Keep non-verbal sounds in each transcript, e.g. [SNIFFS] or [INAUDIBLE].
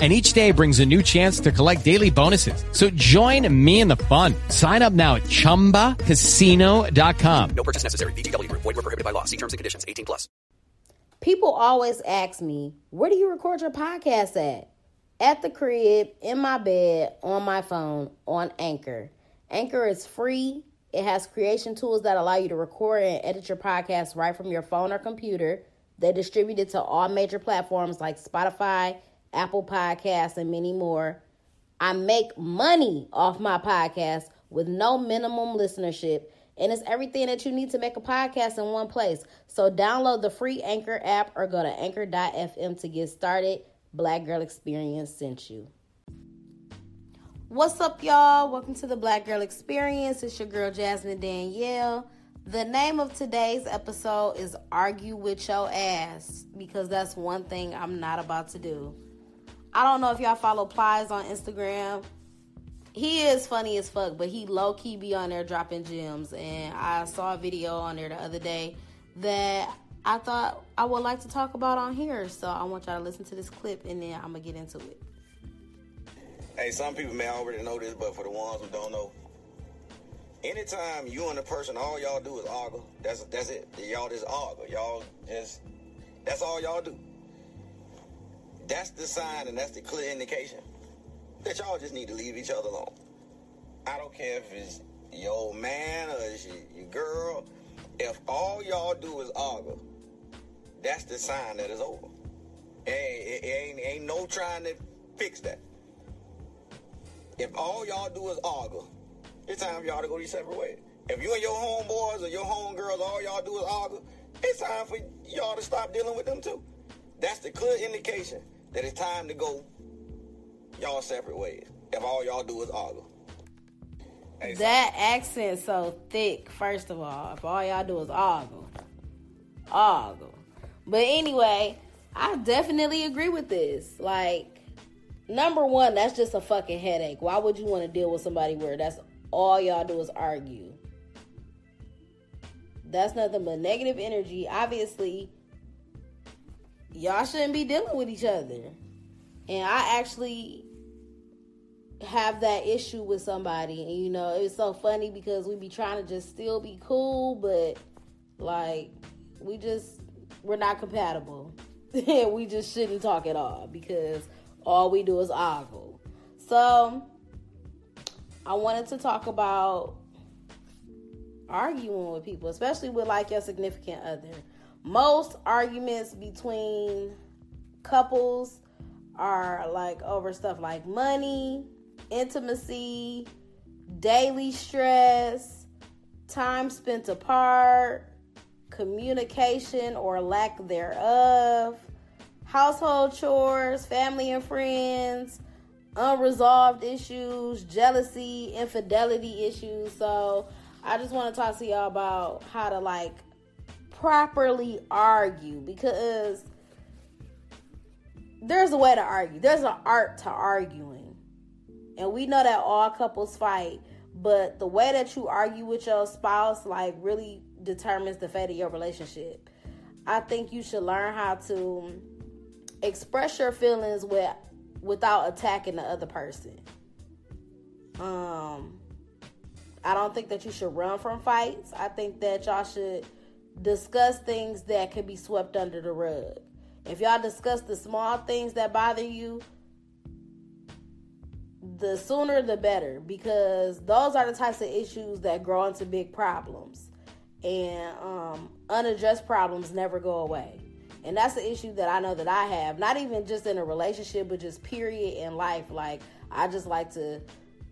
and each day brings a new chance to collect daily bonuses. So join me in the fun. Sign up now at ChumbaCasino.com. No purchase necessary. VGW. Void were prohibited by law. See terms and conditions. 18 plus. People always ask me, where do you record your podcast at? At the crib, in my bed, on my phone, on Anchor. Anchor is free. It has creation tools that allow you to record and edit your podcast right from your phone or computer. They distribute it to all major platforms like Spotify, Apple Podcasts, and many more. I make money off my podcast with no minimum listenership, and it's everything that you need to make a podcast in one place. So download the free Anchor app or go to anchor.fm to get started. Black Girl Experience sent you. What's up, y'all? Welcome to the Black Girl Experience. It's your girl Jasmine Danielle. The name of today's episode is Argue with Your Ass because that's one thing I'm not about to do. I don't know if y'all follow Plies on Instagram. He is funny as fuck, but he low key be on there dropping gems. And I saw a video on there the other day that I thought I would like to talk about on here. So I want y'all to listen to this clip and then I'm gonna get into it. Hey, some people may already know this, but for the ones who don't know, anytime you and a person, all y'all do is argue. That's that's it. Y'all just argue. Y'all just that's all y'all do. That's the sign and that's the clear indication that y'all just need to leave each other alone. I don't care if it's your old man or it's your, your girl. If all y'all do is argue, that's the sign that it's over. It ain't, it ain't, ain't no trying to fix that. If all y'all do is argue, it's time for y'all to go your separate ways. If you and your homeboys or your homegirls, all y'all do is argue, it's time for y'all to stop dealing with them too. That's the clear indication that it's time to go y'all separate ways. If all y'all do is argue. Hey, That accent so thick, first of all. If all y'all do is argue. Argue. But anyway, I definitely agree with this. Like, number one, that's just a fucking headache. Why would you want to deal with somebody where that's all y'all do is argue? That's nothing but negative energy. Obviously, y'all shouldn't be dealing with each other. And I actually have that issue with somebody. And you know, it's so funny because we be trying to just still be cool, but like we just we're not compatible. and [LAUGHS] we just shouldn't talk at all because all we do is argue. So I wanted to talk about arguing with people, especially with like your significant other. Most arguments between couples are like over stuff like money, intimacy, daily stress, time spent apart, communication or lack thereof, household chores, family and friends, unresolved issues, jealousy, infidelity issues. So, I just want to talk to y'all about how to like properly argue because there's a way to argue. There's an art to arguing. And we know that all couples fight, but the way that you argue with your spouse like really determines the fate of your relationship. I think you should learn how to express your feelings with without attacking the other person. Um I don't think that you should run from fights. I think that y'all should discuss things that can be swept under the rug. If y'all discuss the small things that bother you, the sooner the better because those are the types of issues that grow into big problems. and um, unaddressed problems never go away. And that's the issue that I know that I have. Not even just in a relationship, but just period in life. Like I just like to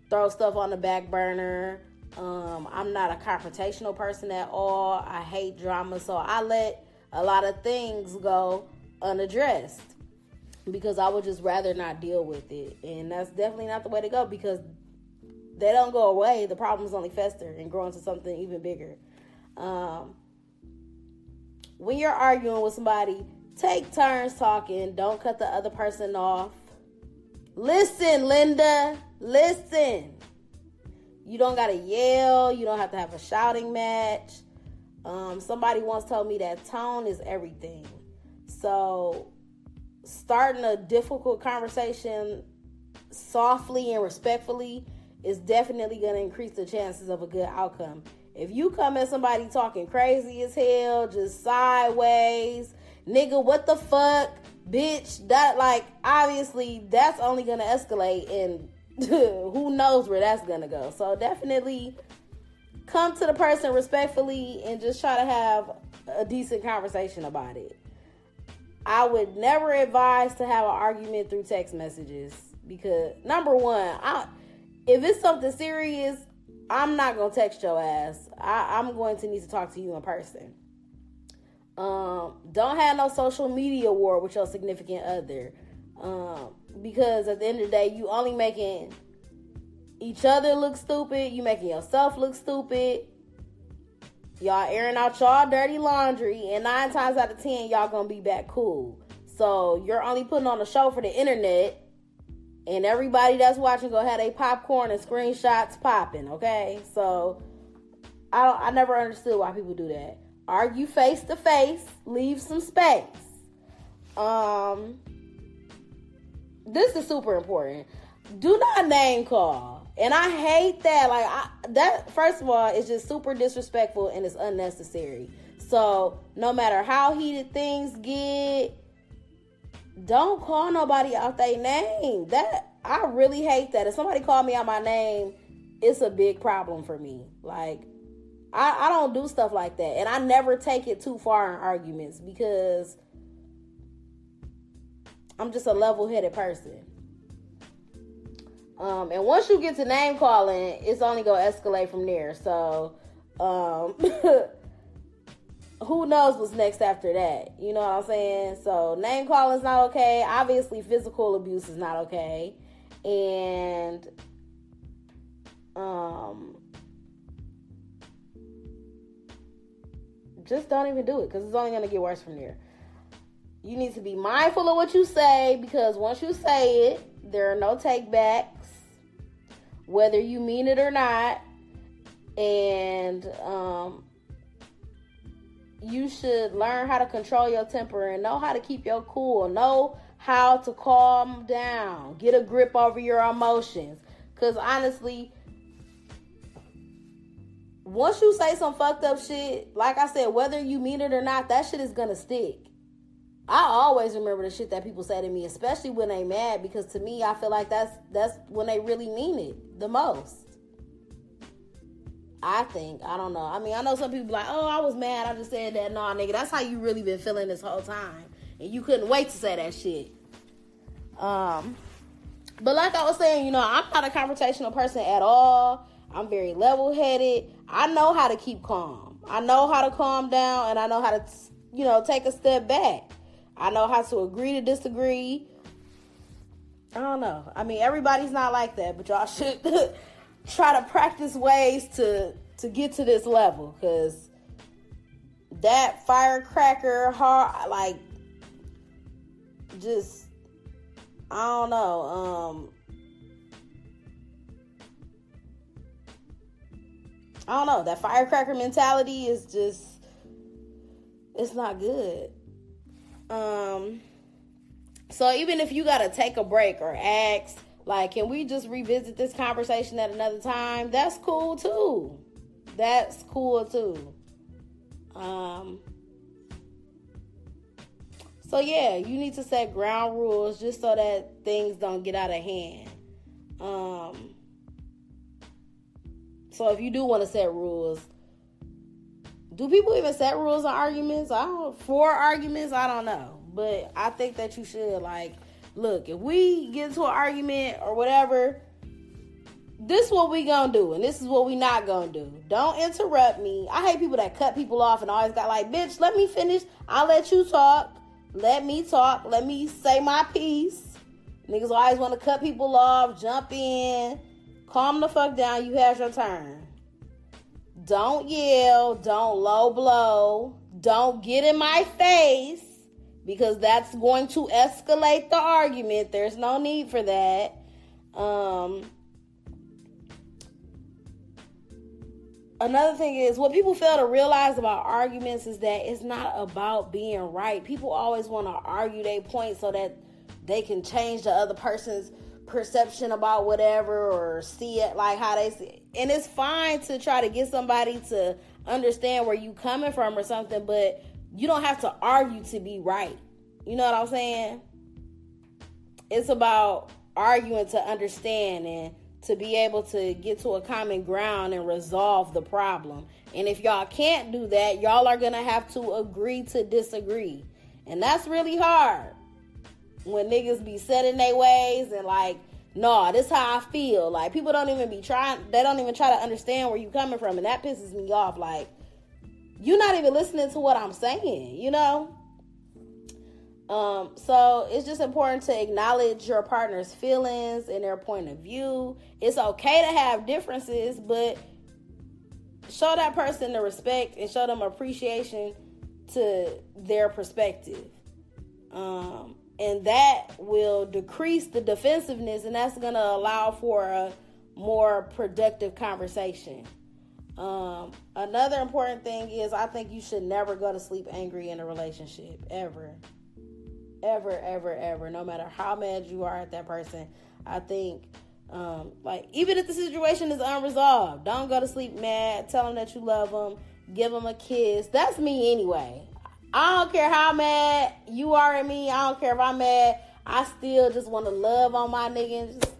throw stuff on the back burner. Um, I'm not a confrontational person at all. I hate drama, so I let a lot of things go unaddressed because I would just rather not deal with it. And that's definitely not the way to go because they don't go away. The problems only fester and grow into something even bigger. Um, when you're arguing with somebody, take turns talking. Don't cut the other person off. Listen, Linda. Listen. You don't gotta yell. You don't have to have a shouting match. Um, somebody once told me that tone is everything. So, starting a difficult conversation softly and respectfully is definitely going to increase the chances of a good outcome. If you come at somebody talking crazy as hell, just sideways, nigga, what the fuck, bitch, that like obviously that's only gonna escalate and [LAUGHS] who knows where that's gonna go. So definitely come to the person respectfully and just try to have a decent conversation about it. I would never advise to have an argument through text messages because number one, I if it's something serious, I'm not gonna text your ass. I, I'm going to need to talk to you in person. Um, don't have no social media war with your significant other. Um, because at the end of the day, you only making each other look stupid, you making yourself look stupid. Y'all airing out y'all dirty laundry, and nine times out of ten, y'all gonna be back cool. So you're only putting on a show for the internet and everybody that's watching go have a popcorn and screenshots popping. Okay, so I don't. I never understood why people do that. Argue face to face. Leave some space. Um, this is super important. Do not name call, and I hate that. Like I, that. First of all, it's just super disrespectful and it's unnecessary. So no matter how heated things get don't call nobody out their name. That I really hate that. If somebody called me out my name, it's a big problem for me. Like I, I don't do stuff like that. And I never take it too far in arguments because I'm just a level headed person. Um, and once you get to name calling, it's only gonna escalate from there. So um [LAUGHS] who knows what's next after that? You know what I'm saying? So name calling is not okay. Obviously, physical abuse is not okay, and um, just don't even do it because it's only gonna get worse from there. You need to be mindful of what you say because once you say it, there are no takebacks, whether you mean it or not, and um you should learn how to control your temper and know how to keep your cool. Know how to calm down. Get a grip over your emotions. Because honestly, once you say some fucked up shit, like I said, whether you mean it or not, that shit is gonna stick. I always remember the shit that people say to me, especially when they mad, because to me, I feel like that's that's when they really mean it the most. I think. I don't know. I mean, I know some people like, oh, I was mad. I just said that. Nah, nigga, that's how you really been feeling this whole time. And you couldn't wait to say that shit. Um, but like I was saying, you know, I'm not a confrontational person at all. I'm very level headed. I know how to keep calm. I know how to calm down and I know how to, you know, take a step back. I know how to agree to disagree. I don't know. I mean, everybody's not like that, but y'all [LAUGHS] should try to practice ways to to get to this level because that firecracker hard like just I don't know um I don't know that firecracker mentality is just it's not good um so even if you got to take a break or ask like, can we just revisit this conversation at another time? That's cool too. That's cool too. Um, so yeah, you need to set ground rules just so that things don't get out of hand. Um, so if you do want to set rules, do people even set rules on arguments? I don't for arguments, I don't know. But I think that you should like look, if we get into an argument or whatever, this is what we gonna do and this is what we not gonna do. Don't interrupt me. I hate people that cut people off and always got like, bitch, let me finish. I'll let you talk. Let me talk. Let me say my piece. Niggas always want to cut people off, jump in, calm the fuck down. You have your turn. Don't yell. Don't low blow. Don't get in my face because that's going to escalate the argument. There's no need for that. Um, another thing is what people fail to realize about arguments is that it's not about being right. People always want to argue their point so that they can change the other person's perception about whatever or see it like how they see it. And it's fine to try to get somebody to understand where you coming from or something, but you don't have to argue to be right. You know what I'm saying? It's about arguing to understand and to be able to get to a common ground and resolve the problem. And if y'all can't do that, y'all are going to have to agree to disagree. And that's really hard when niggas be set in their ways and like, nah, this how I feel. Like people don't even be trying they don't even try to understand where you coming from and that pisses me off. Like you're not even listening to what I'm saying, you know? Um, so it's just important to acknowledge your partner's feelings and their point of view. It's okay to have differences, but show that person the respect and show them appreciation to their perspective. Um, and that will decrease the defensiveness and that's going to allow for a more productive conversation. Um, another important thing is i think you should never go to sleep angry in a relationship ever. Ever ever ever. No matter how mad you are at that person i think um, like even if the situation is unresolved don't go to sleep mad tell them that you love them give them a kiss. That's me anyway I don't care how mad you are at me. I don't care if I'm mad. I still just want to love on my nigga. Just,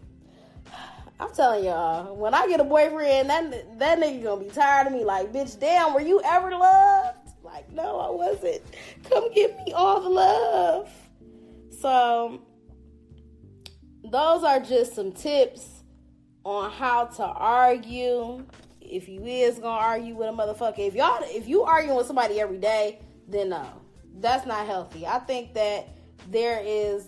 [SIGHS] I'm telling y'all, when I get a boyfriend, that that nigga gonna be tired of me. Like, bitch, damn, were you ever loved? Like, no, I wasn't. Come give me all the love. So, those are just some tips on how to argue. If you is gonna argue with a motherfucker, if y'all, if you arguing with somebody every day then no, that's not healthy. I think that there is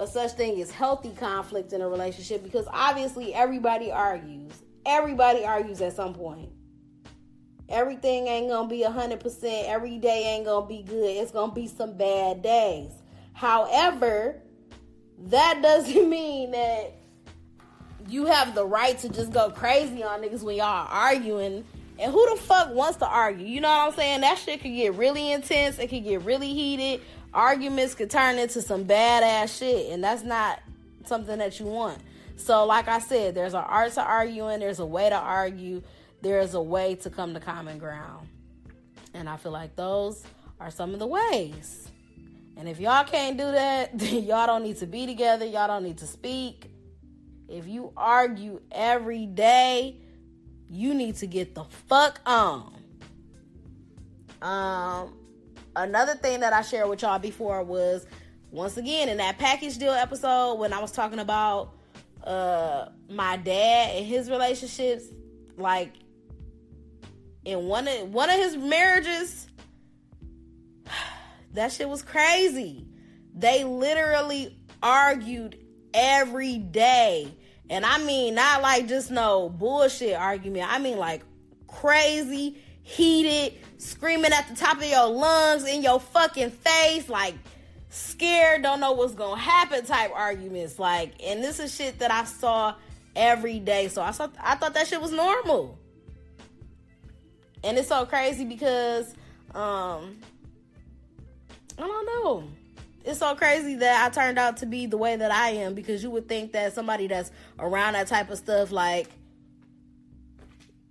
a such thing as healthy conflict in a relationship because obviously everybody argues. Everybody argues at some point. Everything ain't gonna be 100%. Every day ain't gonna be good. It's gonna be some bad days. However, that doesn't [LAUGHS] mean that you have the right to just go crazy on niggas when y'all arguing and who the fuck wants to argue? You know what I'm saying? That shit could get really intense. It could get really heated. Arguments could turn into some badass shit. And that's not something that you want. So, like I said, there's an art to arguing, there's a way to argue, there's a way to come to common ground. And I feel like those are some of the ways. And if y'all can't do that, [LAUGHS] then y'all don't need to be together, y'all don't need to speak. If you argue every day, you need to get the fuck on. Um, another thing that I shared with y'all before was once again in that package deal episode when I was talking about uh my dad and his relationships, like in one of one of his marriages, [SIGHS] that shit was crazy. They literally argued every day and I mean, not like just no bullshit argument. I mean, like crazy, heated, screaming at the top of your lungs in your fucking face, like scared, don't know what's gonna happen type arguments. Like, and this is shit that I saw every day. So I saw, I thought that shit was normal. And it's so crazy because, um, I don't know it's so crazy that I turned out to be the way that I am because you would think that somebody that's around that type of stuff, like,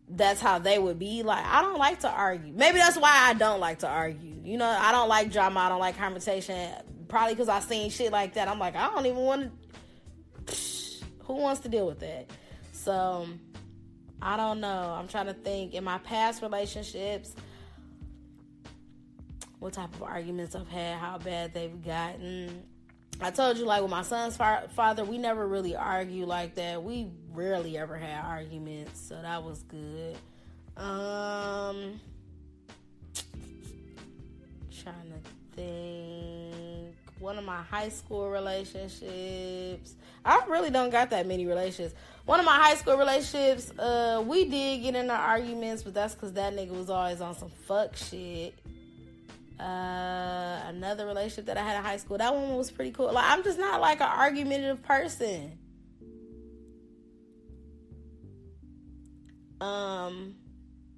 that's how they would be. Like, I don't like to argue. Maybe that's why I don't like to argue. You know, I don't like drama. I don't like conversation. Probably because I've seen shit like that. I'm like, I don't even want to. [SNIFFS] Who wants to deal with that? So, I don't know. I'm trying to think. In my past relationships, what type of arguments I've had, how bad they've gotten. I told you, like with my son's fa- father, we never really argue like that. We rarely ever had arguments, so that was good. Um, trying to think. One of my high school relationships. I really don't got that many relationships. One of my high school relationships, uh, we did get into arguments, but that's because that nigga was always on some fuck shit. Uh, another relationship that I had in high school, that one was pretty cool. Like I'm just not like an argumentative person. Um,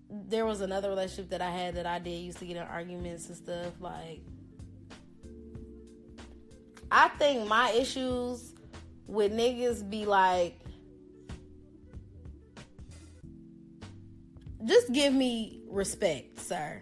there was another relationship that I had that I did used to get in arguments and stuff. Like, I think my issues with niggas be like, just give me respect, sir.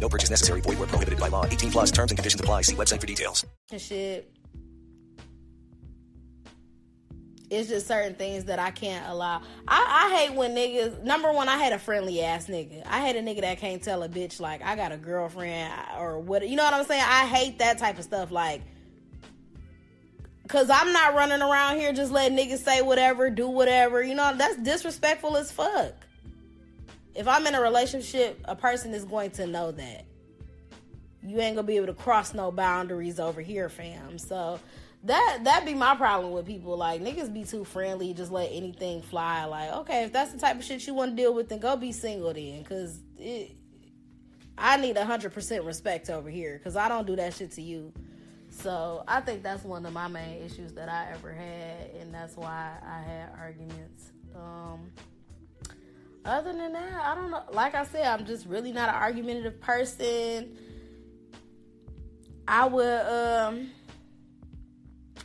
No purchase necessary. Void where prohibited by law. 18 plus terms and conditions apply. See website for details. shit. It's just certain things that I can't allow. I, I hate when niggas. Number one, I had a friendly ass nigga. I had a nigga that can't tell a bitch like I got a girlfriend or what. You know what I'm saying? I hate that type of stuff. Like, cause I'm not running around here just letting niggas say whatever, do whatever. You know that's disrespectful as fuck. If I'm in a relationship, a person is going to know that you ain't gonna be able to cross no boundaries over here, fam. So that that be my problem with people. Like niggas be too friendly, just let anything fly. Like, okay, if that's the type of shit you want to deal with, then go be single then, cause it. I need hundred percent respect over here, cause I don't do that shit to you. So I think that's one of my main issues that I ever had, and that's why I had arguments. Um, other than that, I don't know. Like I said, I'm just really not an argumentative person. I would um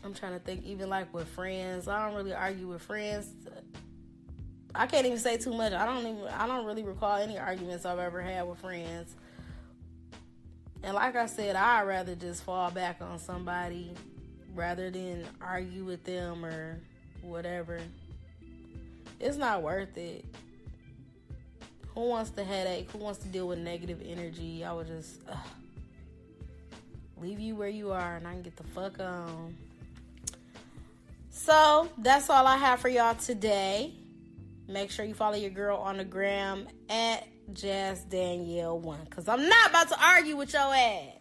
I'm trying to think even like with friends. I don't really argue with friends. I can't even say too much. I don't even I don't really recall any arguments I've ever had with friends. And like I said, I'd rather just fall back on somebody rather than argue with them or whatever. It's not worth it. Who wants the headache? Who wants to deal with negative energy? I would just ugh leave you where you are and I can get the fuck on. So that's all I have for y'all today. Make sure you follow your girl on the gram at Jazz Danielle One. Cause I'm not about to argue with your ass.